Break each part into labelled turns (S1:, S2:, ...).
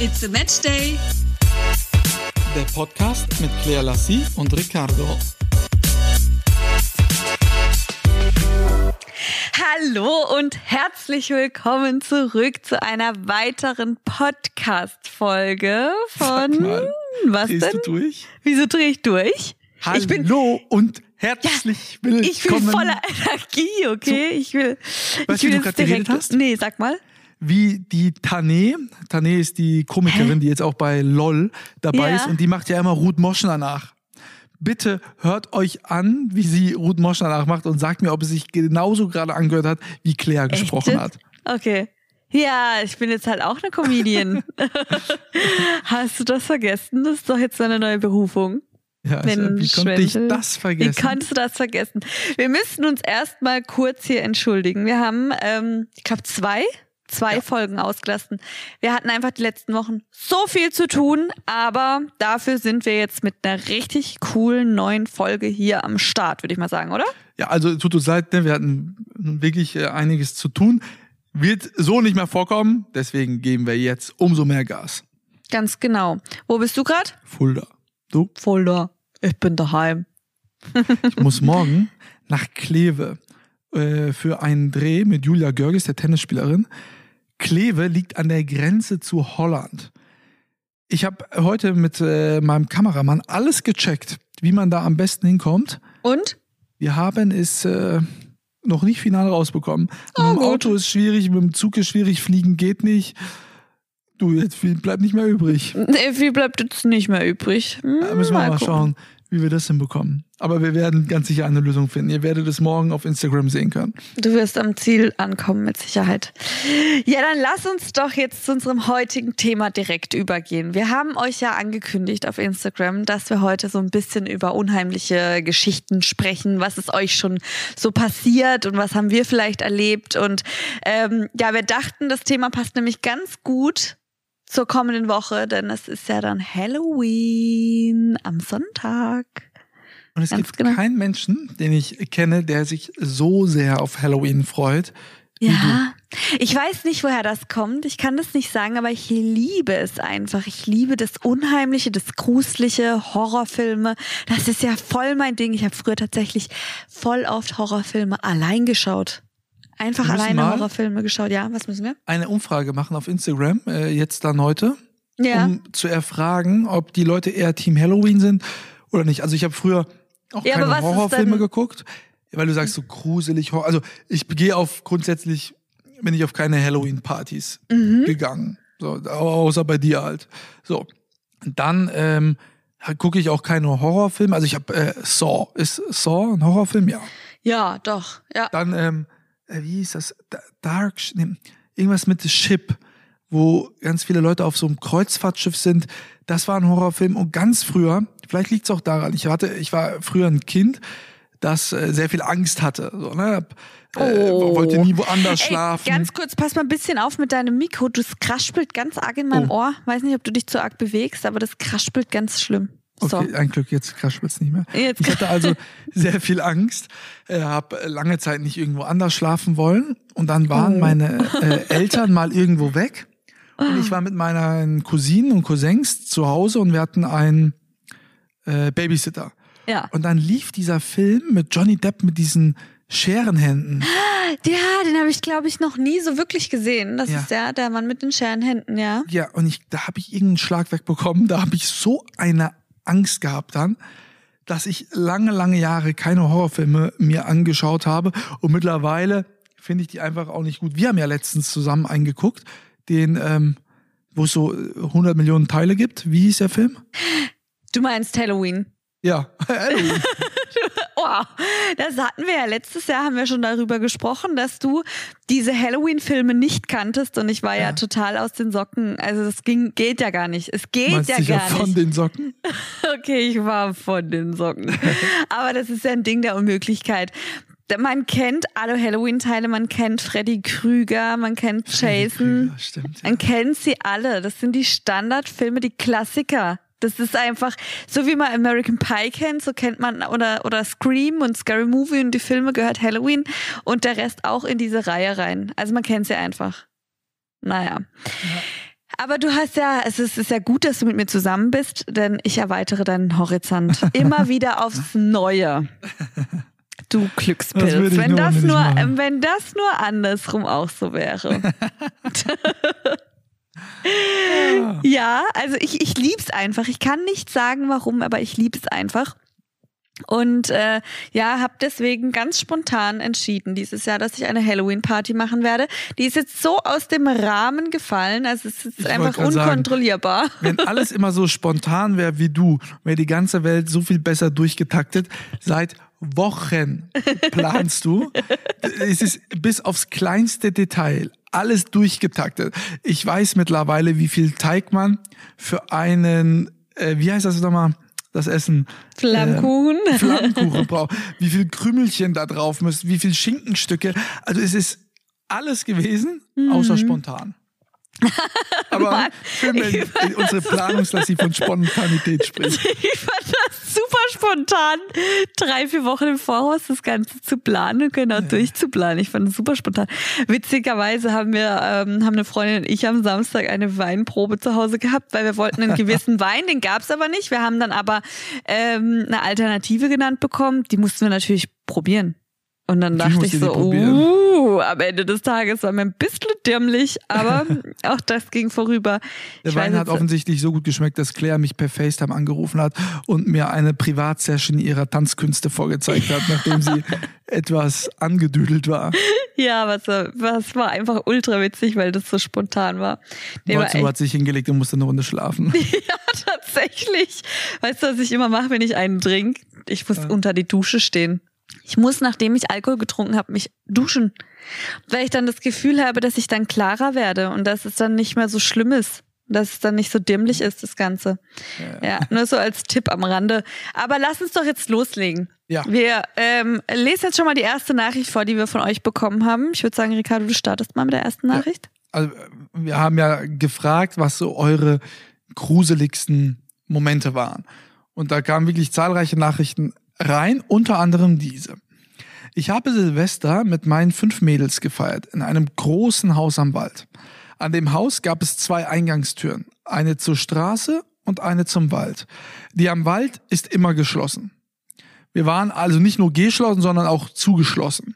S1: It's a Match Day.
S2: Der Podcast mit Claire Lassie und Ricardo.
S1: Hallo und herzlich willkommen zurück zu einer weiteren Podcast-Folge von.
S2: Mal,
S1: was
S2: Drehst
S1: denn?
S2: du durch?
S1: Wieso drehe ich durch?
S2: Hallo
S1: Ich bin,
S2: und herzlich willkommen.
S1: ich bin voller Energie, okay? Ich will.
S2: Weißt
S1: ich
S2: du, wie
S1: will
S2: du
S1: jetzt
S2: gerade geredet
S1: direkt-
S2: hast?
S1: Nee, sag mal.
S2: Wie die Tane. Tane ist die Komikerin, die jetzt auch bei LOL dabei
S1: Ja.
S2: ist und die macht ja immer Ruth Moschner nach. Bitte hört euch an, wie sie Ruth Moschner nachmacht und sagt mir, ob es sich genauso gerade angehört hat, wie Claire gesprochen
S1: Echt?
S2: hat.
S1: Okay. Ja, ich bin jetzt halt auch eine Comedian. Hast du das vergessen? Das ist doch jetzt eine neue Berufung.
S2: Ja, also, wie konnte ich das vergessen?
S1: Wie kannst du das vergessen? Wir müssen uns erstmal kurz hier entschuldigen. Wir haben, ähm, ich glaube, zwei, zwei
S2: Ja.
S1: Folgen ausgelassen. Wir hatten einfach die letzten Wochen so viel zu tun, aber dafür sind wir jetzt mit einer richtig coolen neuen Folge hier am Start, würde ich mal sagen, oder?
S2: Ja, also tut uns leid, ne? wir hatten wirklich äh, einiges zu tun. Wird so nicht mehr vorkommen, deswegen geben wir jetzt umso mehr Gas.
S1: Ganz genau. Wo bist du gerade?
S2: Fulda. Du?
S1: Fulda. Ich bin daheim.
S2: Ich muss morgen nach Kleve äh, für einen Dreh mit Julia Görges, der Tennisspielerin. Kleve liegt an der Grenze zu Holland. Ich habe heute mit äh, meinem Kameramann alles gecheckt, wie man da am besten hinkommt.
S1: Und?
S2: Wir haben es äh, noch nicht final rausbekommen.
S1: Ah,
S2: mit dem
S1: gut.
S2: Auto ist schwierig, mit dem Zug ist schwierig, fliegen geht nicht. Du, jetzt viel bleibt nicht mehr übrig.
S1: Nee, viel bleibt jetzt nicht mehr übrig. Hm,
S2: Da müssen wir mal,
S1: gucken.
S2: schauen, wie wir das hinbekommen. Aber wir werden ganz sicher eine Lösung finden. Ihr werdet es morgen auf Instagram sehen können.
S1: Du wirst am Ziel ankommen, mit Sicherheit. Ja, dann lass uns doch jetzt zu unserem heutigen Thema direkt übergehen. Wir haben euch ja angekündigt auf Instagram, dass wir heute so ein bisschen über unheimliche Geschichten sprechen. Was ist euch schon so passiert und was haben wir vielleicht erlebt? Und ähm, ja, wir dachten, das Thema passt nämlich ganz gut zur kommenden Woche, denn es ist ja dann Halloween am Sonntag.
S2: Und es
S1: Ganz
S2: gibt
S1: genau.
S2: keinen Menschen, den ich kenne, der sich so sehr auf Halloween freut. wie
S1: Ja, ich weiß nicht, woher das kommt. Ich kann das nicht sagen, aber ich liebe es einfach. Ich liebe das Unheimliche, das Gruselige, Horrorfilme. Das ist ja voll mein Ding. Ich habe früher tatsächlich voll oft Horrorfilme allein geschaut. Einfach alleine Horrorfilme geschaut. Ja, was müssen wir?
S2: Eine Umfrage machen auf Instagram, äh, jetzt dann heute,
S1: Ja.
S2: um zu erfragen, ob die Leute eher Team Halloween sind oder nicht. Also ich habe früher auch
S1: Ja, aber
S2: keine Horrorfilme geguckt, weil du sagst so gruselig. Hor- Also ich gehe auf grundsätzlich bin ich auf keine Halloween-Partys
S1: Mhm.
S2: gegangen, so au- außer bei dir halt. So und dann ähm, gucke ich auch keine Horrorfilme. Also ich habe äh, Saw. Ist Saw ein Horrorfilm? Ja.
S1: ja, doch. Ja.
S2: Dann, ähm, äh, wie hieß das? Da- Dark, nee, irgendwas mit The Ship, wo ganz viele Leute auf so einem Kreuzfahrtschiff sind. Das war ein Horrorfilm. Und ganz früher, vielleicht liegt es auch daran, ich hatte, ich war früher ein Kind, das äh, sehr viel Angst hatte. So, ne? Äh,
S1: Oh.
S2: Wollte nie woanders
S1: Ey,
S2: schlafen.
S1: ganz kurz, pass mal ein bisschen auf mit deinem Mikro. Das kraspelt ganz arg in meinem
S2: Oh.
S1: Ohr. Weiß nicht, ob du dich zu arg bewegst, aber das kraspelt ganz schlimm. So.
S2: Okay, ein Glück, jetzt kraspelt's nicht mehr.
S1: Jetzt
S2: ich hatte also sehr viel Angst, äh, habe lange Zeit nicht irgendwo anders schlafen wollen und dann waren
S1: Oh.
S2: meine äh, Eltern mal irgendwo weg und ich war mit meinen Cousinen und Cousins zu Hause und wir hatten einen äh, Babysitter.
S1: Ja.
S2: Und dann lief dieser Film mit Johnny Depp mit diesen Scherenhänden.
S1: Ja, den habe ich, glaube ich, noch nie so wirklich gesehen. Das
S2: Ja.
S1: ist ja der Mann mit den Scherenhänden, ja.
S2: Ja, und ich, da habe ich irgendeinen Schlag wegbekommen. Da habe ich so eine Angst gehabt dann, dass ich lange, lange Jahre keine Horrorfilme mir angeschaut habe. Und mittlerweile finde ich die einfach auch nicht gut. Wir haben ja letztens zusammen eingeguckt, den, ähm, wo es so äh, 100 Millionen Teile gibt. Wie hieß der Film?
S1: Du meinst Halloween.
S2: Ja, Halloween.
S1: Oh, das hatten wir ja letztes Jahr, haben wir schon darüber gesprochen, dass du diese Halloween-Filme nicht kanntest und ich war ja.
S2: Ja.
S1: total aus den Socken. Also das ging, geht ja gar nicht. Es geht
S2: Meinst
S1: ja gar
S2: von
S1: nicht.
S2: den Socken?
S1: Okay, ich war von den Socken. Aber das ist ja ein Ding der Unmöglichkeit. Man kennt alle Halloween-Teile, man kennt Freddy Krüger, man kennt Jason.
S2: Ja, stimmt. Ja.
S1: Man kennt sie alle. Das sind die Standardfilme, die Klassiker. Das ist einfach, so wie man American Pie kennt, so kennt man, oder, oder Scream und Scary Movie und die Filme gehört Halloween und der Rest auch in diese Reihe rein. Also man kennt sie einfach. Naja. Aber du hast ja, es ist, ist ja gut, dass du mit mir zusammen bist, denn ich erweitere deinen Horizont immer wieder aufs Neue. Du Glückspilz. Wenn das nur, wenn das nur andersrum auch so wäre. ja, also ich, ich lieb's einfach. Ich kann nicht sagen, warum, aber ich lieb's einfach. Und äh, ja, habe deswegen ganz spontan entschieden dieses Jahr, dass ich eine Halloween-Party machen werde. Die ist jetzt so aus dem Rahmen gefallen, also es ist ich einfach unkontrollierbar.
S2: Sagen, wenn alles immer so spontan wäre wie du, wäre die ganze Welt so viel besser durchgetaktet. Seit Wochen planst du. es ist bis aufs kleinste Detail alles durchgetaktet. Ich weiß mittlerweile, wie viel Teig man für einen, äh, wie heißt das nochmal? Das Essen.
S1: Flammkuchen.
S2: Äh, Flammkuchen braucht. Wie viel Krümelchen da drauf müssen, wie viel Schinkenstücke. Also es ist alles gewesen, außer mhm. spontan. Aber schön, wenn unsere Planungslassie von Spontanität spricht.
S1: Ich fand das super spontan, drei, vier Wochen im Voraus das Ganze zu planen und genau ja. durchzuplanen. Ich fand es super spontan. Witzigerweise haben wir, ähm, haben eine Freundin und ich am Samstag eine Weinprobe zu Hause gehabt, weil wir wollten einen gewissen Wein, den gab es aber nicht. Wir haben dann aber ähm, eine Alternative genannt bekommen. Die mussten wir natürlich probieren. Und dann dachte ich so, uh, am Ende des Tages war mir ein bisschen dämlich, aber auch das ging vorüber.
S2: Der ich Wein hat offensichtlich so gut geschmeckt, dass Claire mich per FaceTime angerufen hat und mir eine Privatsession ihrer Tanzkünste vorgezeigt hat, nachdem sie etwas angedüdelt war.
S1: Ja, was war, was war einfach ultra witzig, weil das so spontan war.
S2: Matsu hat sich hingelegt und musste eine Runde schlafen.
S1: ja, tatsächlich. Weißt du, was ich immer mache, wenn ich einen trinke? Ich muss ja. unter die Dusche stehen. Ich muss, nachdem ich Alkohol getrunken habe, mich duschen, weil ich dann das Gefühl habe, dass ich dann klarer werde und dass es dann nicht mehr so schlimm ist, dass es dann nicht so dämlich ist, das Ganze. Ja, ja nur so als Tipp am Rande. Aber lass uns doch jetzt loslegen. Ja. Wir ähm, lesen jetzt schon mal die erste Nachricht vor, die wir von euch bekommen haben. Ich würde sagen, Ricardo, du startest mal mit der ersten Nachricht. Ja.
S2: Also, wir haben ja gefragt, was so eure gruseligsten Momente waren. Und da kamen wirklich zahlreiche Nachrichten rein, unter anderem diese. Ich habe Silvester mit meinen fünf Mädels gefeiert in einem großen Haus am Wald. An dem Haus gab es zwei Eingangstüren, eine zur Straße und eine zum Wald. Die am Wald ist immer geschlossen. Wir waren also nicht nur geschlossen, sondern auch zugeschlossen.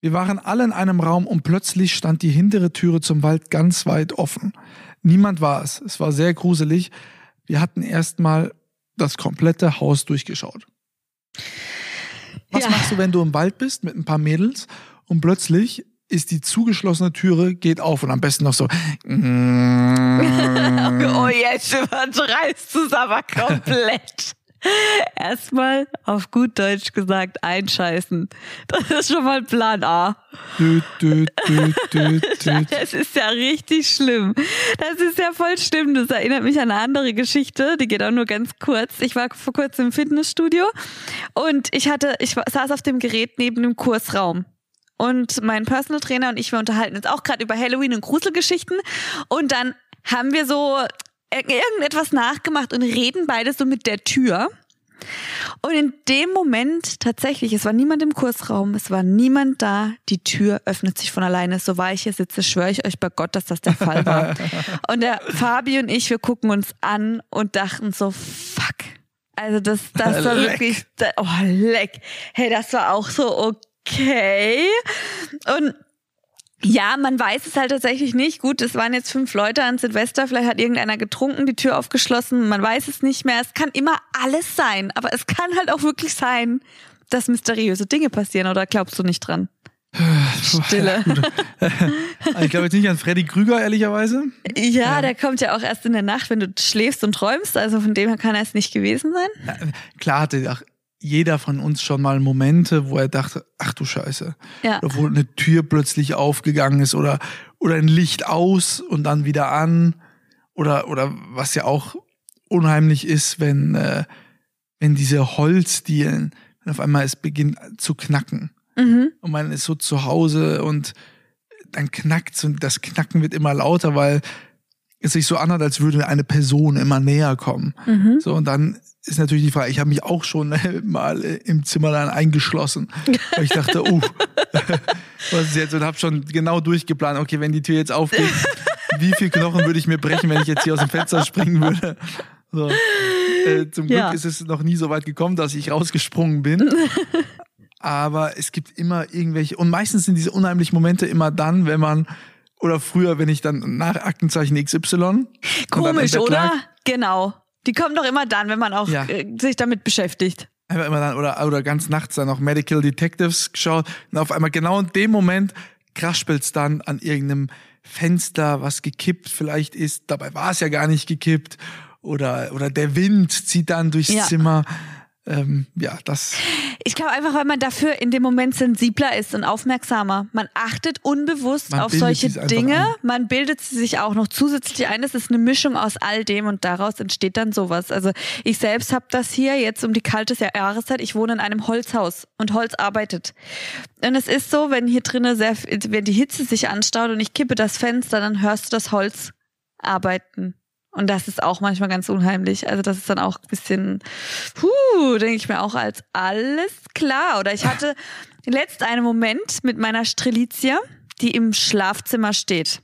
S2: Wir waren alle in einem Raum und plötzlich stand die hintere Türe zum Wald ganz weit offen. Niemand war es. Es war sehr gruselig. Wir hatten erstmal das komplette Haus durchgeschaut. Was ja. machst du, wenn du im Wald bist mit ein paar Mädels und plötzlich ist die zugeschlossene Türe, geht auf und am besten noch so.
S1: oh, jetzt übertreibst du es aber komplett. Erstmal auf gut Deutsch gesagt einscheißen. Das ist schon mal Plan A. Das ist ja richtig schlimm. Das ist ja voll schlimm. Das erinnert mich an eine andere Geschichte. Die geht auch nur ganz kurz. Ich war vor kurzem im Fitnessstudio und ich hatte, ich saß auf dem Gerät neben dem Kursraum. Und mein Personal Trainer und ich, wir unterhalten uns auch gerade über Halloween und Gruselgeschichten. Und dann haben wir so irgendetwas nachgemacht und reden beide so mit der Tür. Und in dem Moment tatsächlich, es war niemand im Kursraum, es war niemand da, die Tür öffnet sich von alleine. So war ich hier sitze, schwöre ich euch bei Gott, dass das der Fall war. und der Fabi und ich, wir gucken uns an und dachten so, fuck. Also das, das war wirklich, oh leck. Hey, das war auch so okay. Und ja, man weiß es halt tatsächlich nicht. Gut, es waren jetzt fünf Leute an Silvester, vielleicht hat irgendeiner getrunken, die Tür aufgeschlossen, man weiß es nicht mehr. Es kann immer alles sein, aber es kann halt auch wirklich sein, dass mysteriöse Dinge passieren, oder glaubst du nicht dran? Stille.
S2: ich glaube jetzt nicht an Freddy Krüger, ehrlicherweise.
S1: Ja, der kommt ja auch erst in der Nacht, wenn du schläfst und träumst. Also von dem her kann er es nicht gewesen sein. Ja,
S2: klar hatte auch jeder von uns schon mal Momente, wo er dachte, ach du Scheiße. Ja. Oder wo eine Tür plötzlich aufgegangen ist oder, oder ein Licht aus und dann wieder an. Oder, oder was ja auch unheimlich ist, wenn, äh, wenn diese Holzdielen, wenn auf einmal es beginnt zu knacken. Mhm. Und man ist so zu Hause und dann knackt's und das Knacken wird immer lauter, weil es sich so anhört, als würde eine Person immer näher kommen. Mhm. So, und dann ist natürlich die Frage, ich habe mich auch schon mal im Zimmer dann eingeschlossen. Weil ich dachte, uh, was ist jetzt? Und habe schon genau durchgeplant, okay, wenn die Tür jetzt aufgeht, wie viel Knochen würde ich mir brechen, wenn ich jetzt hier aus dem Fenster springen würde? So. Äh, zum Glück
S1: Ja.
S2: ist es noch nie so weit gekommen, dass ich rausgesprungen bin. Aber es gibt immer irgendwelche, und meistens sind diese unheimlichen Momente immer dann, wenn man, oder früher, wenn ich dann nach Aktenzeichen XY. im
S1: Komisch, oder?
S2: lag,
S1: Genau. Die kommen doch immer dann, wenn man auch
S2: Ja.
S1: äh, sich damit beschäftigt.
S2: Einfach immer dann, oder, oder ganz nachts dann noch Medical Detectives geschaut. Und auf einmal genau in dem Moment kraspelt's dann an irgendeinem Fenster, was gekippt vielleicht ist. Dabei war es ja gar nicht gekippt. Oder, oder der Wind zieht dann durchs
S1: Ja.
S2: Zimmer. Ähm, ja, das.
S1: Ich glaube einfach, weil man dafür in dem Moment sensibler ist und aufmerksamer. Man achtet unbewusst
S2: Man
S1: auf solche Dinge. Man bildet sie sich auch noch zusätzlich ein. Es ist eine Mischung aus all dem und daraus entsteht dann sowas. Also ich selbst habe das hier jetzt um die kalte Jahreszeit. Ich wohne in einem Holzhaus und Holz arbeitet. Und es ist so, wenn hier drinnen sehr, wenn die Hitze sich anstaut und ich kippe das Fenster, dann hörst du das Holz arbeiten. Und das ist auch manchmal ganz unheimlich. Also das ist dann auch ein bisschen, puh, denke ich mir auch als alles klar. Oder ich hatte letzt einen Moment mit meiner Strelitzia, die im Schlafzimmer steht.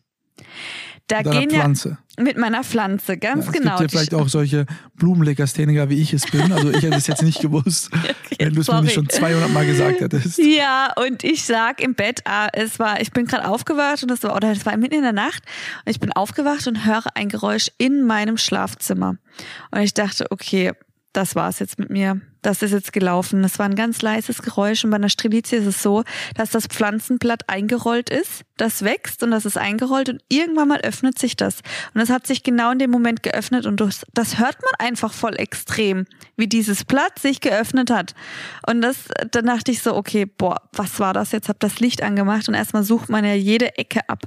S1: Da gehen
S2: Pflanze.
S1: ja mit meiner Pflanze, ganz
S2: Ja, es
S1: genau.
S2: gibt ja vielleicht auch solche Blumenlegastheniker, wie ich es bin. Also ich hätte es jetzt nicht gewusst, wenn du es mir nicht schon 200 Mal gesagt hättest.
S1: Ja, und ich lag im Bett, ah, es war, ich bin gerade aufgewacht und das war, oder es war mitten in der Nacht und ich bin aufgewacht und höre ein Geräusch in meinem Schlafzimmer. Und ich dachte, okay, das war's jetzt mit mir. Das ist jetzt gelaufen. Es war ein ganz leises Geräusch und bei einer Strelizie ist es so, dass das Pflanzenblatt eingerollt ist, das wächst und das ist eingerollt und irgendwann mal öffnet sich das. Und das hat sich genau in dem Moment geöffnet und das, das hört man einfach voll extrem, wie dieses Blatt sich geöffnet hat. Und das, dann dachte ich so, okay, boah, was war das jetzt? Hab das Licht angemacht und erstmal sucht man ja jede Ecke ab.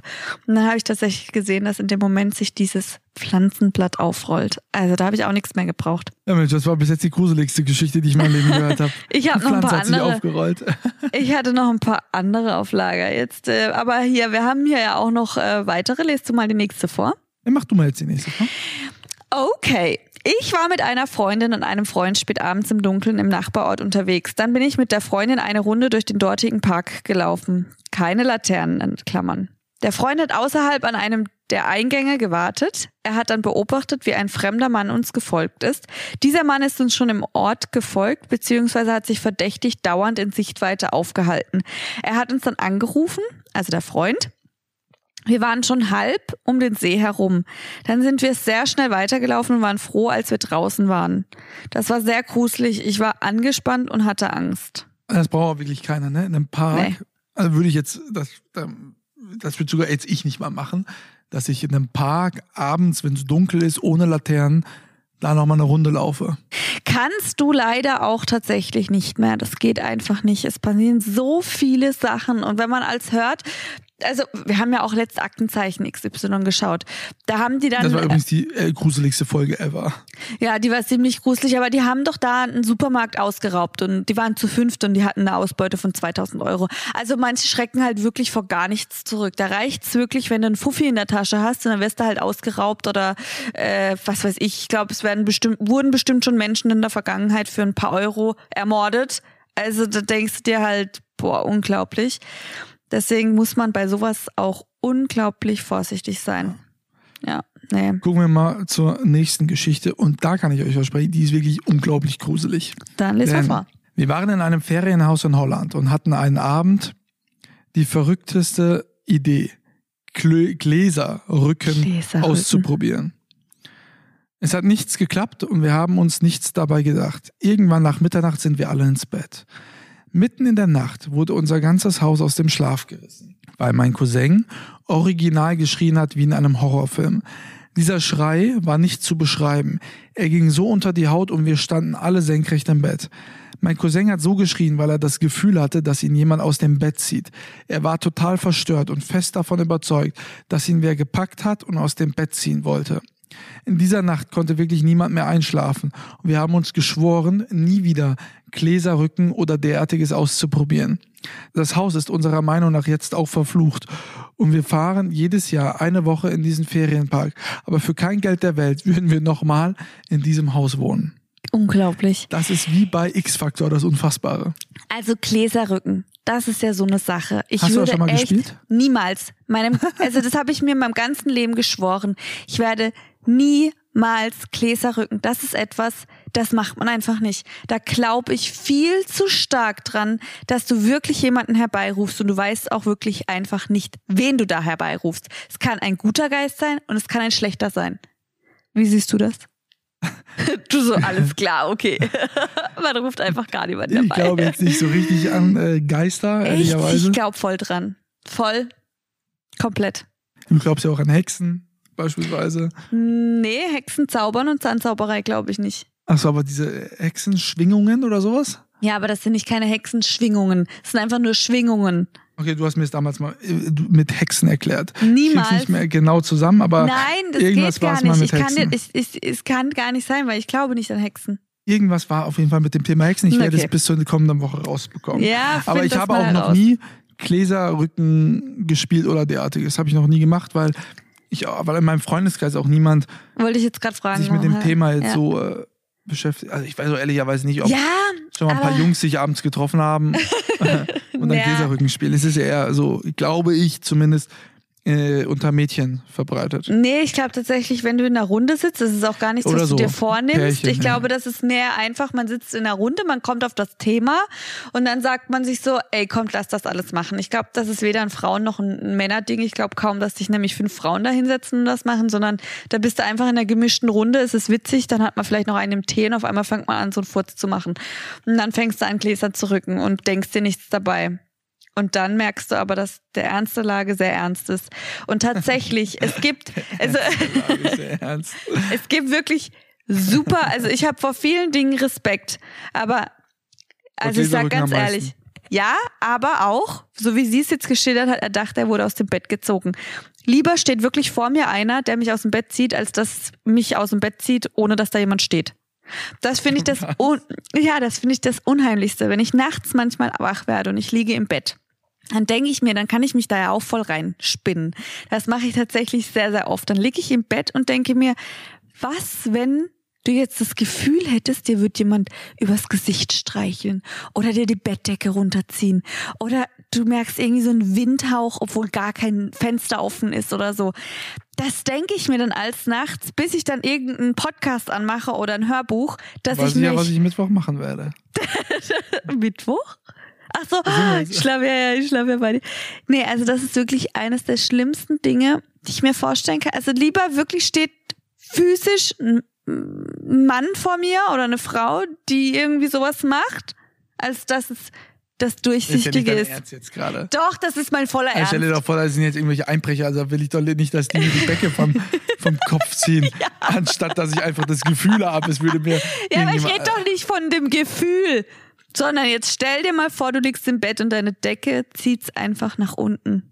S1: Und dann habe ich tatsächlich gesehen, dass in dem Moment sich dieses Pflanzenblatt aufrollt. Also da habe ich auch nichts mehr gebraucht.
S2: Ja, Mensch, das war bis jetzt die gruseligste Geschichte, die ich in meinem Leben gehört habe.
S1: Ich hab
S2: Die
S1: noch ein paar
S2: hat sich
S1: andere.
S2: aufgerollt.
S1: Ich hatte noch ein paar andere auf Lager jetzt. Äh, aber hier, wir haben hier ja auch noch äh, weitere. Lest du mal die nächste vor?
S2: Ja, mach du mal jetzt die nächste. komm.
S1: Okay. Ich war mit einer Freundin und einem Freund spät abends im Dunkeln im Nachbarort unterwegs. Dann bin ich mit der Freundin eine Runde durch den dortigen Park gelaufen. Keine Laternen in Klammern. Der Freund hat außerhalb an einem der Eingänge gewartet. Er hat dann beobachtet, wie ein fremder Mann uns gefolgt ist. Dieser Mann ist uns schon im Ort gefolgt, beziehungsweise hat sich verdächtig dauernd in Sichtweite aufgehalten. Er hat uns dann angerufen, also der Freund, wir waren schon halb um den See herum. Dann sind wir sehr schnell weitergelaufen und waren froh, als wir draußen waren. Das war sehr gruselig. Ich war angespannt und hatte Angst.
S2: Das braucht auch wirklich keiner, ne? In einem Park.
S1: Nee.
S2: Also würde ich jetzt, das, das würde sogar jetzt ich nicht mal machen, dass ich in einem Park abends, wenn es dunkel ist, ohne Laternen, da nochmal eine Runde laufe.
S1: Kannst du leider auch tatsächlich nicht mehr. Das geht einfach nicht. Es passieren so viele Sachen. Und wenn man als hört, also wir haben ja auch letzt Aktenzeichen XY geschaut. Da haben die dann.
S2: Das war übrigens die äh, gruseligste Folge ever.
S1: Ja, die war ziemlich gruselig, aber die haben doch da einen Supermarkt ausgeraubt und die waren zu fünft und die hatten eine Ausbeute von 2000 Euro. Also manche schrecken halt wirklich vor gar nichts zurück. Da reicht's wirklich, wenn du einen Fuffi in der Tasche hast und dann wirst du halt ausgeraubt oder äh, was weiß ich. Ich glaube, es werden bestimmt, wurden bestimmt schon Menschen in der Vergangenheit für ein paar Euro ermordet. Also da denkst du dir halt, boah, unglaublich. Deswegen muss man bei sowas auch unglaublich vorsichtig sein. Ja, nee.
S2: Gucken wir mal zur nächsten Geschichte und da kann ich euch versprechen, die ist wirklich unglaublich gruselig.
S1: Dann lesen wir vor.
S2: Wir waren in einem Ferienhaus in Holland und hatten einen Abend die verrückteste Idee, Klö Gläserrücken
S1: Gläserrücken.
S2: auszuprobieren. Es hat nichts geklappt und wir haben uns nichts dabei gedacht. Irgendwann nach Mitternacht sind wir alle ins Bett. Mitten in der Nacht wurde unser ganzes Haus aus dem Schlaf gerissen, weil mein Cousin original geschrien hat wie in einem Horrorfilm. Dieser Schrei war nicht zu beschreiben. Er ging so unter die Haut und wir standen alle senkrecht im Bett. Mein Cousin hat so geschrien, weil er das Gefühl hatte, dass ihn jemand aus dem Bett zieht. Er war total verstört und fest davon überzeugt, dass ihn wer gepackt hat und aus dem Bett ziehen wollte. In dieser Nacht konnte wirklich niemand mehr einschlafen und wir haben uns geschworen, nie wieder Gläserrücken oder derartiges auszuprobieren. Das Haus ist unserer Meinung nach jetzt auch verflucht und wir fahren jedes Jahr eine Woche in diesen Ferienpark, aber für kein Geld der Welt würden wir nochmal in diesem Haus wohnen.
S1: Unglaublich.
S2: Das ist wie bei X-Factor das Unfassbare.
S1: Also Gläserrücken. das ist ja so eine Sache. Ich
S2: Hast du
S1: würde
S2: das schon mal
S1: echt
S2: gespielt?
S1: niemals meinem, also das habe ich mir in meinem ganzen Leben geschworen. Ich werde niemals Gläserrücken. Das ist etwas, das macht man einfach nicht. Da glaube ich viel zu stark dran, dass du wirklich jemanden herbeirufst und du weißt auch wirklich einfach nicht, wen du da herbeirufst. Es kann ein guter Geist sein und es kann ein schlechter sein. Wie siehst du das? Du so, alles klar, okay. Man ruft einfach gar niemanden
S2: Ich
S1: herbei.
S2: glaube jetzt nicht so richtig an äh, Geister,
S1: Echt?
S2: ehrlicherweise.
S1: Ich glaube voll dran. Voll. Komplett.
S2: Du glaubst ja auch an Hexen, beispielsweise.
S1: Nee, Hexen zaubern und Zahnzauberei glaube ich nicht.
S2: Achso, aber diese Hexenschwingungen oder sowas?
S1: Ja, aber das sind nicht keine Hexenschwingungen. Das sind einfach nur Schwingungen.
S2: Okay, du hast mir es damals mal äh, mit Hexen erklärt. Ich
S1: Niemals.
S2: krieg's nicht mehr genau zusammen, aber
S1: Nein, das
S2: irgendwas
S1: geht gar
S2: war's mal
S1: nicht.
S2: mit
S1: Ich kann,
S2: Hexen.
S1: ich, ich, es kann gar nicht sein, weil ich glaube nicht an Hexen.
S2: irgendwas war auf jeden Fall mit dem Thema Hexen. Ich werde
S1: Okay.
S2: es bis zur kommenden Woche rausbekommen.
S1: Ja,
S2: aber ich
S1: das
S2: habe
S1: mal
S2: auch noch
S1: heraus.
S2: nie Gläserrücken gespielt oder derartiges. Habe ich noch nie gemacht, weil ich, weil in meinem Freundeskreis auch niemand
S1: Wollte ich jetzt fragen.
S2: sich mit dem
S1: warum-
S2: Thema jetzt
S1: ja.
S2: so äh, beschäftigt. Also ich weiß auch ehrlicherweise nicht, ob
S1: Ja,
S2: schon mal ein paar Jungs sich abends getroffen haben und dann
S1: Ja.
S2: Gläserrücken spielen. Es ist ja eher so, glaube ich zumindest, äh, unter Mädchen verbreitet.
S1: Nee, ich glaube tatsächlich, wenn du in einer Runde sitzt, das ist auch gar nichts, was
S2: so.
S1: du dir vornimmst.
S2: Pärchen,
S1: ich
S2: ja.
S1: glaube, das ist mehr einfach, man sitzt in einer Runde, man kommt auf das Thema und dann sagt man sich so, ey, kommt, lass das alles machen. Ich glaube, das ist weder ein Frauen- noch ein Männerding. Ich glaube kaum, dass sich nämlich fünf Frauen da hinsetzen und das machen, sondern da bist du einfach in einer gemischten Runde, es ist witzig, dann hat man vielleicht noch einen im Tee und auf einmal fängt man an, so einen Furz zu machen. Und dann fängst du an, Gläser zu rücken und denkst dir nichts dabei. Und dann merkst du aber, dass der Ernst der Lage sehr ernst ist. Und tatsächlich, es gibt, also es gibt wirklich super, also ich habe vor vielen Dingen Respekt, aber also ich sag ganz ehrlich, ja, aber auch, so wie sie es jetzt geschildert hat, er dachte, er wurde aus dem Bett gezogen. Lieber steht wirklich vor mir einer, der mich aus dem Bett zieht, als dass mich aus dem Bett zieht, ohne dass da jemand steht. Das finde ich das, ja, das finde ich das Unheimlichste, wenn ich nachts manchmal wach werde und ich liege im Bett. Dann denke ich mir, dann kann ich mich da ja auch voll reinspinnen. Das mache ich tatsächlich sehr, sehr oft. Dann liege ich im Bett und denke mir, was, wenn du jetzt das Gefühl hättest, dir wird jemand übers Gesicht streicheln oder dir die Bettdecke runterziehen oder du merkst irgendwie so einen Windhauch, obwohl gar kein Fenster offen ist oder so. Das denke ich mir dann als nachts, bis ich dann irgendeinen Podcast anmache oder ein Hörbuch, dass
S2: Weiß
S1: ich
S2: ich
S1: mich
S2: ja, was ich Mittwoch machen werde.
S1: Mittwoch? Ach so,
S2: jetzt-
S1: ich schlafe ja, ja, ich schlafe ja bei dir. Nee, also das ist wirklich eines der schlimmsten Dinge, die ich mir vorstellen kann. Also lieber wirklich steht physisch ein Mann vor mir oder eine Frau, die irgendwie sowas macht, als dass es das
S2: Ist ja
S1: Durchsichtige
S2: nicht dein
S1: ist.
S2: Ernst jetzt gerade.
S1: Doch, das ist mein voller
S2: Ich
S1: Ernst.
S2: stell dir doch vor, da sind jetzt irgendwelche Einbrecher, also will ich doch nicht, dass die mir die Decke vom, vom Kopf ziehen, anstatt dass ich einfach das Gefühl habe, es würde mir.
S1: Ja, aber ich rede doch nicht von dem Gefühl, sondern jetzt stell dir mal vor, du liegst im Bett und deine Decke zieht's einfach nach unten.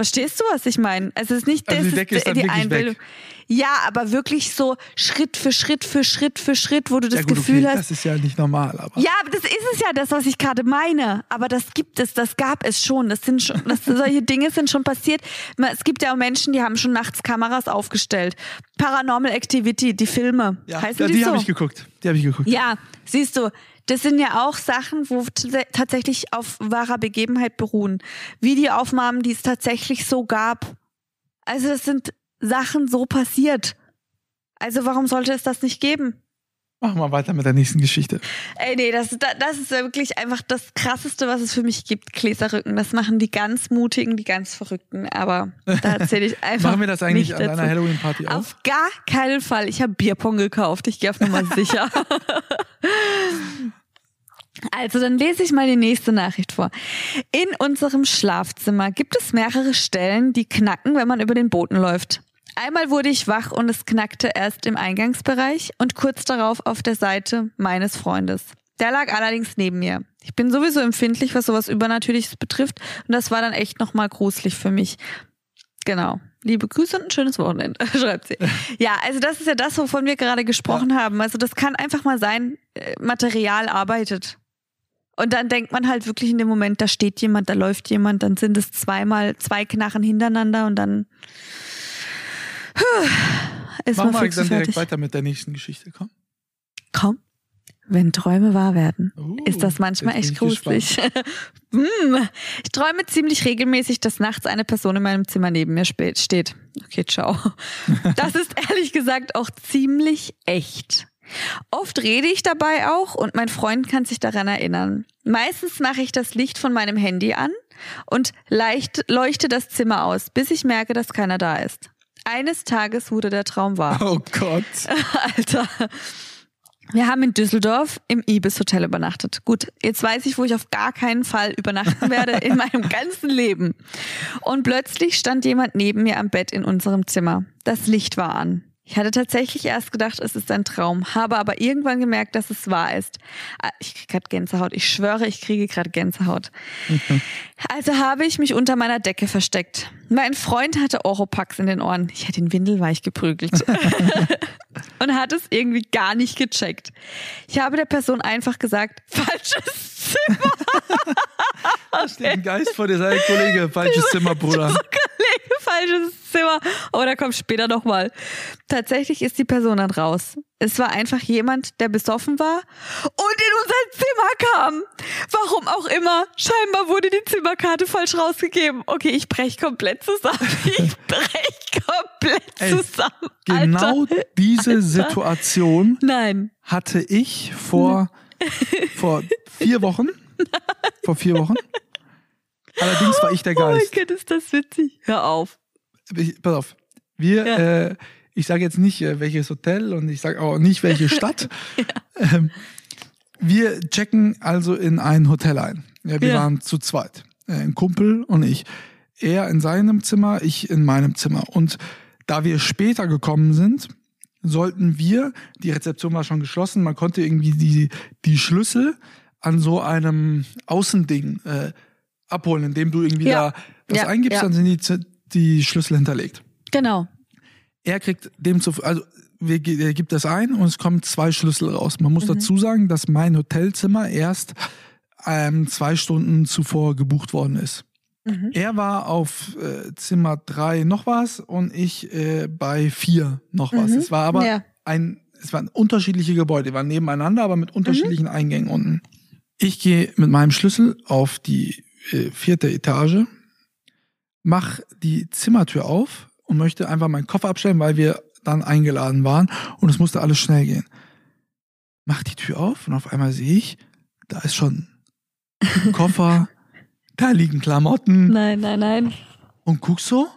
S1: Verstehst du, was ich meine? Also es ist nicht
S2: Also
S1: das
S2: die ist dann
S1: die Einbildung.
S2: weg.
S1: Ja, aber wirklich so Schritt für Schritt für Schritt für Schritt, wo du das
S2: ja, gut,
S1: Gefühl
S2: okay,
S1: hast.
S2: Das ist ja nicht normal, aber.
S1: Ja, aber das ist es ja, das, was ich gerade meine. Aber das gibt es, das gab es schon. Das sind schon, das, solche Dinge sind schon passiert. Es gibt ja auch Menschen, die haben schon nachts Kameras aufgestellt. Paranormal Activity, die Filme.
S2: Ja,
S1: heißen
S2: ja,
S1: die,
S2: die
S1: so?
S2: habe ich geguckt. Die habe ich geguckt.
S1: Ja, siehst du, das sind ja auch Sachen, wo tatsächlich auf wahrer Begebenheit beruhen. Videoaufnahmen, die es tatsächlich so gab. Also das sind Sachen so passiert. Also warum sollte es das nicht geben?
S2: Machen wir weiter mit der nächsten Geschichte.
S1: Ey, nee, das, da- das ist ja wirklich einfach das Krasseste, was es für mich gibt, Gläserrücken. Das machen die ganz Mutigen, die ganz Verrückten. Aber da erzähle ich einfach
S2: Machen wir das eigentlich an deiner
S1: dazu.
S2: Halloween-Party auch?
S1: Auf gar keinen Fall. Ich habe Bierpong gekauft. Ich gehe auf Nummer sicher. Also, dann lese ich mal die nächste Nachricht vor. In unserem Schlafzimmer gibt es mehrere Stellen, die knacken, wenn man über den Boden läuft. Einmal wurde ich wach und es knackte erst im Eingangsbereich und kurz darauf auf der Seite meines Freundes. Der lag allerdings neben mir. Ich bin sowieso empfindlich, was sowas Übernatürliches betrifft und das war dann echt nochmal gruselig für mich. Genau. Liebe Grüße und ein schönes Wochenende, schreibt sie. Ja, also das ist ja das, wovon wir gerade gesprochen haben. Also das kann einfach mal sein, äh, Material arbeitet. Und dann denkt man halt wirklich in dem Moment, da steht jemand, da läuft jemand, dann sind es zweimal, zwei Knarren hintereinander und dann ist
S2: Machen
S1: man fix
S2: dann
S1: und
S2: direkt
S1: fertig.
S2: weiter mit der nächsten Geschichte, komm.
S1: Komm. Wenn Träume wahr werden,
S2: Uh,
S1: ist das manchmal echt gruselig. Hm. ich träume ziemlich regelmäßig, dass nachts eine Person in meinem Zimmer neben mir steht. Okay, ciao. Das ist ehrlich gesagt auch ziemlich echt. Oft rede ich dabei auch und mein Freund kann sich daran erinnern. Meistens mache ich das Licht von meinem Handy an und leicht leuchte das Zimmer aus, bis ich merke, dass keiner da ist. Eines Tages wurde der Traum wahr.
S2: Oh Gott.
S1: Alter. Wir haben in Düsseldorf im Ibis Hotel übernachtet. Gut, jetzt weiß ich, wo ich auf gar keinen Fall übernachten werde in meinem ganzen Leben. Und plötzlich stand jemand neben mir am Bett in unserem Zimmer. Das Licht war an. Ich hatte tatsächlich erst gedacht, es ist ein Traum, habe aber irgendwann gemerkt, dass es wahr ist. Ah, Ich kriege gerade Gänsehaut. Ich schwöre, ich kriege gerade Gänsehaut. Also habe ich mich unter meiner Decke versteckt. Mein Freund hatte Oropax in den Ohren. Ich hätte ihn windelweich geprügelt. und hat es irgendwie gar nicht gecheckt. Ich habe der Person einfach gesagt, falsches Zimmer.
S2: Da steht ein Geist vor dir, sei Kollege, falsches Zimmer, Bruder.
S1: Falsches Zimmer. Oh, da kommt später nochmal. Tatsächlich ist die Person dann raus. Es war einfach jemand, der besoffen war und in unser Zimmer kam. Warum auch immer. Scheinbar wurde die Zimmerkarte falsch rausgegeben. Okay, ich brech komplett zusammen. Ich brech komplett
S2: Ey,
S1: zusammen.
S2: Genau
S1: Alter.
S2: diese Situation
S1: Nein.
S2: hatte ich vor, vor vier Wochen. Vor vier Wochen. Allerdings war ich der
S1: Oh mein
S2: Geist.
S1: Gott, ist das witzig. Hör auf.
S2: Ich, pass auf. Wir,
S1: Ja.
S2: äh, ich sage jetzt nicht, äh, welches Hotel und ich sage auch nicht, welche Stadt. ähm, wir checken also in ein Hotel ein. Ja, wir
S1: Ja.
S2: waren zu zweit. Äh, ein Kumpel und ich. Er in seinem Zimmer, ich in meinem Zimmer. Und da wir später gekommen sind, sollten wir, die Rezeption war schon geschlossen, man konnte irgendwie die, die Schlüssel an so einem Außending äh, abholen, indem du irgendwie
S1: Ja.
S2: da was
S1: Ja,
S2: eingibst,
S1: ja.
S2: dann sind die, die Schlüssel hinterlegt.
S1: Genau.
S2: Er kriegt dem zu, also wir, er gibt das ein und es kommen zwei Schlüssel raus. Man
S1: Mhm.
S2: muss dazu sagen, dass mein Hotelzimmer erst ähm, zwei Stunden zuvor gebucht worden ist.
S1: Mhm.
S2: Er war auf äh, Zimmer drei noch was und ich äh, bei vier noch was.
S1: Mhm.
S2: Es war aber
S1: Ja.
S2: ein, es waren unterschiedliche Gebäude, die waren nebeneinander, aber mit unterschiedlichen
S1: Mhm.
S2: Eingängen unten. Ich gehe mit meinem Schlüssel auf die äh, vierte Etage, mach die Zimmertür auf und möchte einfach meinen Koffer abstellen, weil wir dann eingeladen waren und es musste alles schnell gehen. Mach die Tür auf und auf einmal sehe ich, da ist schon ein Koffer, da liegen Klamotten
S1: Nein, nein, nein.
S2: und guck so,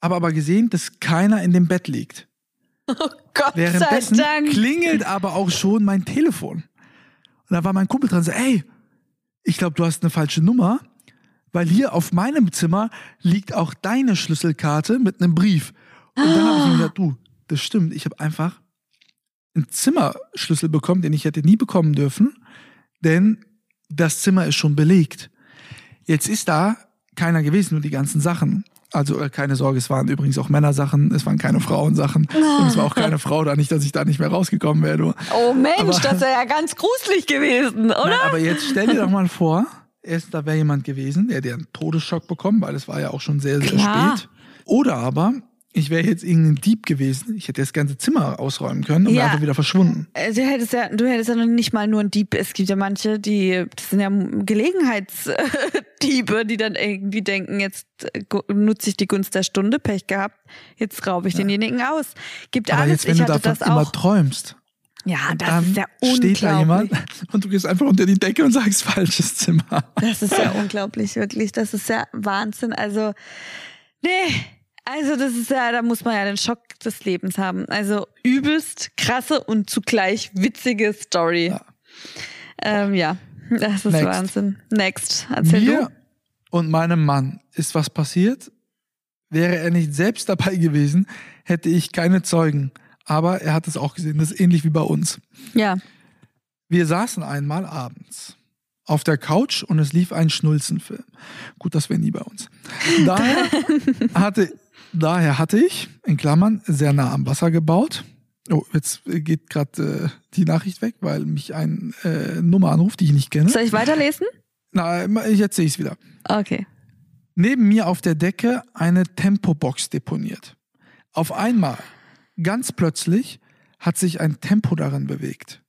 S2: aber aber gesehen, dass keiner in dem Bett liegt.
S1: Oh Gott
S2: Währenddessen
S1: sei Dank.
S2: klingelt aber auch schon mein Telefon. Und da war mein Kumpel dran und so, ey, ich glaube, du hast eine falsche Nummer, weil hier auf meinem Zimmer liegt auch deine Schlüsselkarte mit einem Brief. Und dann habe ich mir gesagt, du, das stimmt, ich habe einfach einen Zimmerschlüssel bekommen, den ich hätte nie bekommen dürfen, denn das Zimmer ist schon belegt. Jetzt ist da keiner gewesen, nur die ganzen Sachen. Also äh, keine Sorge, es waren übrigens auch Männersachen, es waren keine Frauensachen und es war auch keine Frau da, nicht, dass ich da nicht mehr rausgekommen wäre. Du.
S1: Oh Mensch,
S2: Aber-
S1: das wäre ja ganz gruselig gewesen, oder?
S2: Nein, aber jetzt stell dir doch mal vor, erst da wäre jemand gewesen, der der einen Todesschock bekommen, weil es war ja auch schon sehr, sehr
S1: Klar.
S2: spät. Oder aber ich wäre jetzt irgendein Dieb gewesen, ich hätte das ganze Zimmer ausräumen können und
S1: Ja.
S2: wäre einfach wieder verschwunden.
S1: Äh, Du hättest ja, du hättest ja noch nicht mal nur einen Dieb. Es gibt ja manche, die, das sind ja Gelegenheitsdiebe, die dann irgendwie denken, jetzt äh, nutze ich die Gunst der Stunde, Pech gehabt, jetzt raube ich denjenigen aus. Gibt
S2: Aber
S1: alles.
S2: jetzt, wenn
S1: ich
S2: du davon
S1: das
S2: immer
S1: auch.
S2: träumst,
S1: Ja, das
S2: dann
S1: ist ja
S2: steht da jemand
S1: unglaublich.
S2: und du gehst einfach unter die Decke und sagst falsches Zimmer.
S1: Das ist ja unglaublich, wirklich. Das ist ja Wahnsinn. Also, nee. Also, das ist ja, da muss man ja den Schock des Lebens haben. Also, übelst krasse und zugleich witzige Story.
S2: Ja.
S1: Ähm, ja, das ist
S2: Next.
S1: Wahnsinn. Next. Erzähl
S2: Mir und meinem Mann ist was passiert. Wäre er nicht selbst dabei gewesen, hätte ich keine Zeugen. Aber er hat es auch gesehen. Das ist ähnlich wie bei uns.
S1: Ja.
S2: Wir saßen einmal abends auf der Couch und es lief ein Schnulzenfilm. Gut, das wäre nie bei uns. Daher hatte, daher hatte ich, in Klammern, sehr nah am Wasser gebaut. Oh, jetzt geht gerade äh, die Nachricht weg, weil mich ein äh, Nummer anruft, die ich nicht kenne.
S1: Soll ich weiterlesen?
S2: Na, jetzt sehe ich es wieder.
S1: Okay.
S2: Neben mir auf der Decke eine Tempobox deponiert. Auf einmal, ganz plötzlich, hat sich ein Tempo darin bewegt.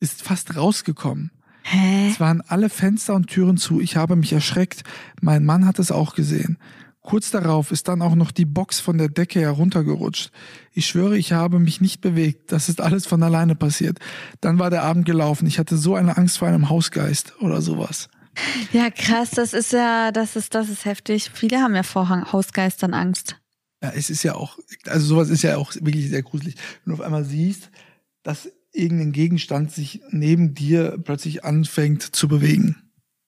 S2: ist fast rausgekommen.
S1: Hä?
S2: Es waren alle Fenster und Türen zu. Ich habe mich erschreckt. Mein Mann hat es auch gesehen. Kurz darauf ist dann auch noch die Box von der Decke heruntergerutscht. Ich schwöre, ich habe mich nicht bewegt. Das ist alles von alleine passiert. Dann war der Abend gelaufen. Ich hatte so eine Angst vor einem Hausgeist oder sowas.
S1: Ja, krass, das ist ja, das ist, das ist heftig. Viele haben ja vor Hausgeistern Angst.
S2: Ja, es ist ja auch, also sowas ist ja auch wirklich sehr gruselig. Wenn du auf einmal siehst, dass irgendein Gegenstand sich neben dir plötzlich anfängt zu bewegen.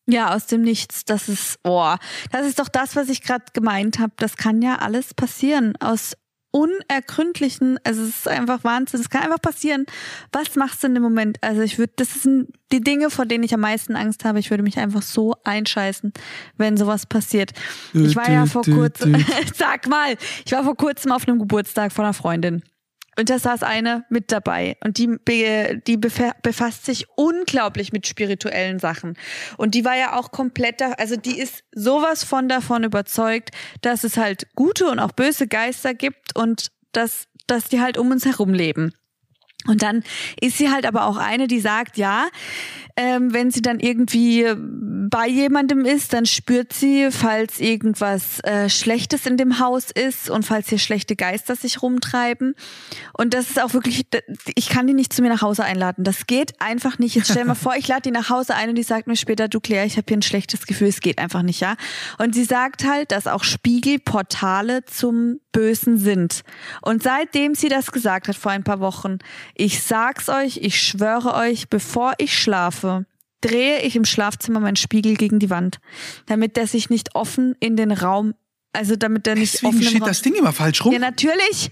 S1: Ja, aus dem Nichts. Das ist, oh, das ist doch das, was ich gerade gemeint habe. Das kann ja alles passieren. Aus unergründlichen, also es ist einfach Wahnsinn, es kann einfach passieren. Was machst du in dem Moment? Also ich würde, das sind die Dinge, vor denen ich am meisten Angst habe. Ich würde mich einfach so einscheißen, wenn sowas passiert. Ich war ja vor kurzem, sag mal, ich war vor kurzem auf einem Geburtstag von einer Freundin. Und da saß eine mit dabei und die, die befasst sich unglaublich mit spirituellen Sachen. Und die war ja auch komplett, da, also die ist sowas von davon überzeugt, dass es halt gute und auch böse Geister gibt und dass, dass die halt um uns herum leben. Und dann ist sie halt aber auch eine, die sagt, ja, ähm, wenn sie dann irgendwie bei jemandem ist, dann spürt sie, falls irgendwas äh, Schlechtes in dem Haus ist und falls hier schlechte Geister sich rumtreiben. Und das ist auch wirklich, ich kann die nicht zu mir nach Hause einladen. Das geht einfach nicht. Jetzt stell mal vor, ich lade die nach Hause ein und die sagt mir später, du Claire, ich habe hier ein schlechtes Gefühl, es geht einfach nicht, ja. Und sie sagt halt, dass auch Spiegelportale zum Bösen sind. Und seitdem sie das gesagt hat vor ein paar Wochen, ich sag's euch, ich schwöre euch, bevor ich schlafe, drehe ich im Schlafzimmer meinen Spiegel gegen die Wand, damit der sich nicht offen in den Raum, also damit der nicht
S2: Deswegen
S1: offen
S2: steht
S1: Raum
S2: das Ding immer falsch rum.
S1: Ja, natürlich.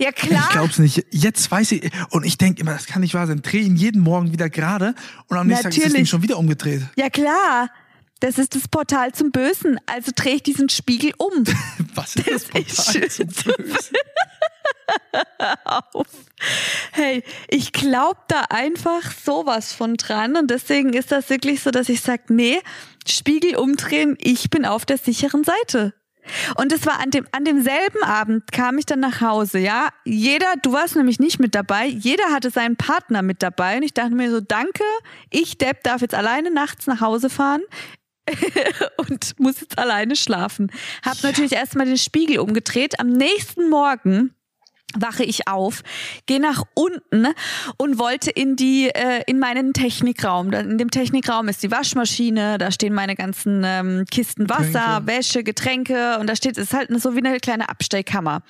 S1: Ja, klar.
S2: Ich glaub's nicht. Jetzt weiß ich, und ich denke immer, das kann nicht wahr sein. Dreh ihn jeden Morgen wieder gerade und am nächsten Tag ist das Ding schon wieder umgedreht.
S1: Ja, klar. Das ist das Portal zum Bösen. Also drehe ich diesen Spiegel um.
S2: Was ist das, das Portal zum Bösen?
S1: auf. Hey, ich glaube da einfach sowas von dran und deswegen ist das wirklich so, dass ich sage, nee, Spiegel umdrehen, ich bin auf der sicheren Seite. Und es war an dem, an demselben Abend kam ich dann nach Hause, ja. Jeder, du warst nämlich nicht mit dabei, jeder hatte seinen Partner mit dabei und ich dachte mir so, danke, ich Depp darf jetzt alleine nachts nach Hause fahren. und muss jetzt alleine schlafen. Hab ja. natürlich erstmal den Spiegel umgedreht. Am nächsten Morgen wache ich auf, gehe nach unten und wollte in die äh, in meinen Technikraum. In dem Technikraum ist die Waschmaschine, da stehen meine ganzen ähm, Kisten Wasser, Getränke. Wäsche, Getränke und da steht es halt so wie eine kleine Abstellkammer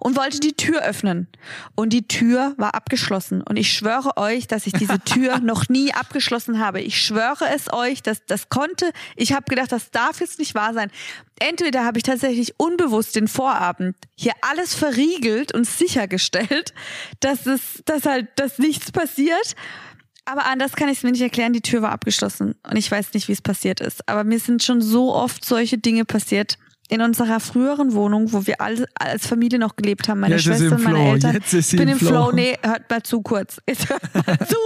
S1: und wollte die Tür öffnen und die Tür war abgeschlossen und ich schwöre euch, dass ich diese Tür noch nie abgeschlossen habe. Ich schwöre es euch, dass das konnte. Ich habe gedacht, das darf jetzt nicht wahr sein entweder habe ich tatsächlich unbewusst den Vorabend hier alles verriegelt und sichergestellt, dass es, dass halt, dass nichts passiert. Aber anders kann ich es mir nicht erklären. Die Tür war abgeschlossen und ich weiß nicht, wie es passiert ist. Aber mir sind schon so oft solche Dinge passiert. In unserer früheren Wohnung, wo wir alle als Familie noch gelebt haben, meine
S2: Jetzt
S1: Schwester und meine
S2: Flow.
S1: Eltern.
S2: Jetzt ist
S1: ich bin
S2: im
S1: im
S2: Flow.
S1: Flow. Nee, hört mal zu kurz. Jetzt hört mal zu.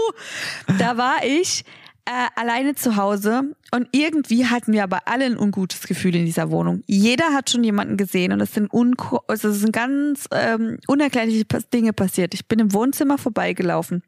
S1: Da war ich äh, alleine zu Hause und irgendwie hatten wir aber alle ein ungutes Gefühl in dieser Wohnung. Jeder hat schon jemanden gesehen und es sind, unko also es sind ganz ähm, unerklärliche Dinge passiert. Ich bin im Wohnzimmer vorbeigelaufen.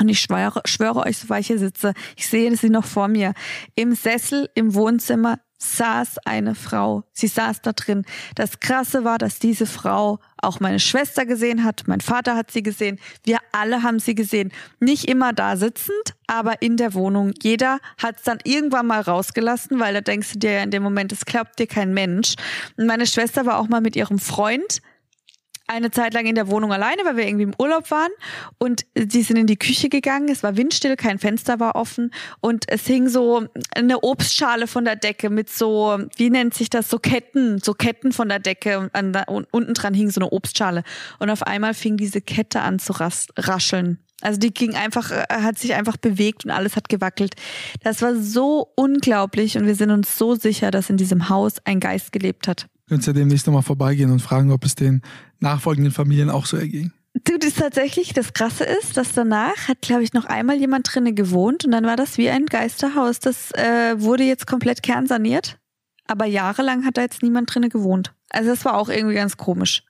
S1: Und ich schwöre, schwöre euch, so ich hier sitze, ich sehe sie noch vor mir. Im Sessel im Wohnzimmer saß eine Frau. Sie saß da drin. Das Krasse war, dass diese Frau auch meine Schwester gesehen hat. Mein Vater hat sie gesehen. Wir alle haben sie gesehen. Nicht immer da sitzend, aber in der Wohnung. Jeder hat es dann irgendwann mal rausgelassen, weil da denkst du dir ja in dem Moment, es glaubt dir kein Mensch. Und meine Schwester war auch mal mit ihrem Freund eine Zeit lang in der Wohnung alleine, weil wir irgendwie im Urlaub waren und sie sind in die Küche gegangen. Es war windstill, kein Fenster war offen und es hing so eine Obstschale von der Decke mit so, wie nennt sich das, so Ketten, so Ketten von der Decke und, an, und unten dran hing so eine Obstschale und auf einmal fing diese Kette an zu rascheln. Also die ging einfach, äh, hat sich einfach bewegt und alles hat gewackelt. Das war so unglaublich und wir sind uns so sicher, dass in diesem Haus ein Geist gelebt hat.
S2: Könntest ja demnächst nochmal vorbeigehen und fragen, ob es den nachfolgenden Familien auch so erging.
S1: Du, das tatsächlich, das Krasse ist, dass danach hat, glaube ich, noch einmal jemand drinnen gewohnt und dann war das wie ein Geisterhaus. Das äh, wurde jetzt komplett kernsaniert, aber jahrelang hat da jetzt niemand drinnen gewohnt. Also das war auch irgendwie ganz komisch.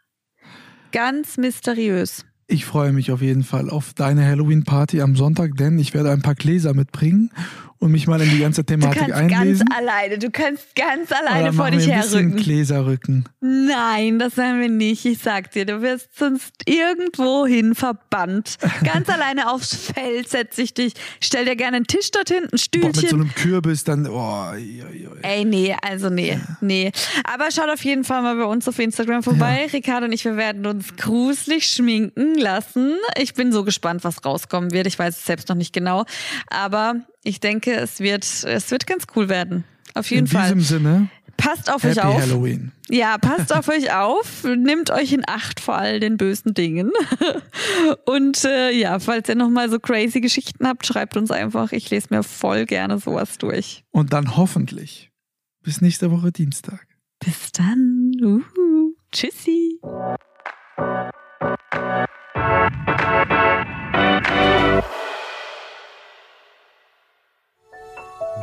S1: Ganz mysteriös.
S2: Ich freue mich auf jeden Fall auf deine Halloween-Party am Sonntag, denn ich werde ein paar Gläser mitbringen und mich mal in die ganze Thematik
S1: du kannst
S2: einlesen.
S1: ganz alleine, du kannst ganz alleine vor dich
S2: ein bisschen
S1: herrücken.
S2: Gläserrücken.
S1: Nein, das werden wir nicht. Ich sag dir, du wirst sonst irgendwohin verbannt. Ganz alleine aufs Feld setz ich dich. Stell dir gerne einen Tisch dorthin, ein
S2: Boah,
S1: Stühlchen.
S2: mit so einem Kürbis dann, oh, oi, oi.
S1: Ey, nee, also nee, nee. Aber schaut auf jeden Fall mal bei uns auf Instagram vorbei. Ricardo und ich, wir werden uns gruselig schminken lassen. Ich bin so gespannt, was rauskommen wird. Ich weiß es selbst noch nicht genau. Aber ich denke, es wird, es wird ganz cool werden. Auf jeden
S2: In
S1: Fall.
S2: diesem Sinne,
S1: Passt auf
S2: Happy
S1: euch auf.
S2: Halloween.
S1: Ja, passt auf euch auf, nimmt euch in Acht vor all den bösen Dingen. Und äh, ja, falls ihr nochmal so crazy Geschichten habt, schreibt uns einfach. Ich lese mir voll gerne sowas durch.
S2: Und dann hoffentlich bis nächste Woche Dienstag.
S1: Bis dann. Uhu. Tschüssi.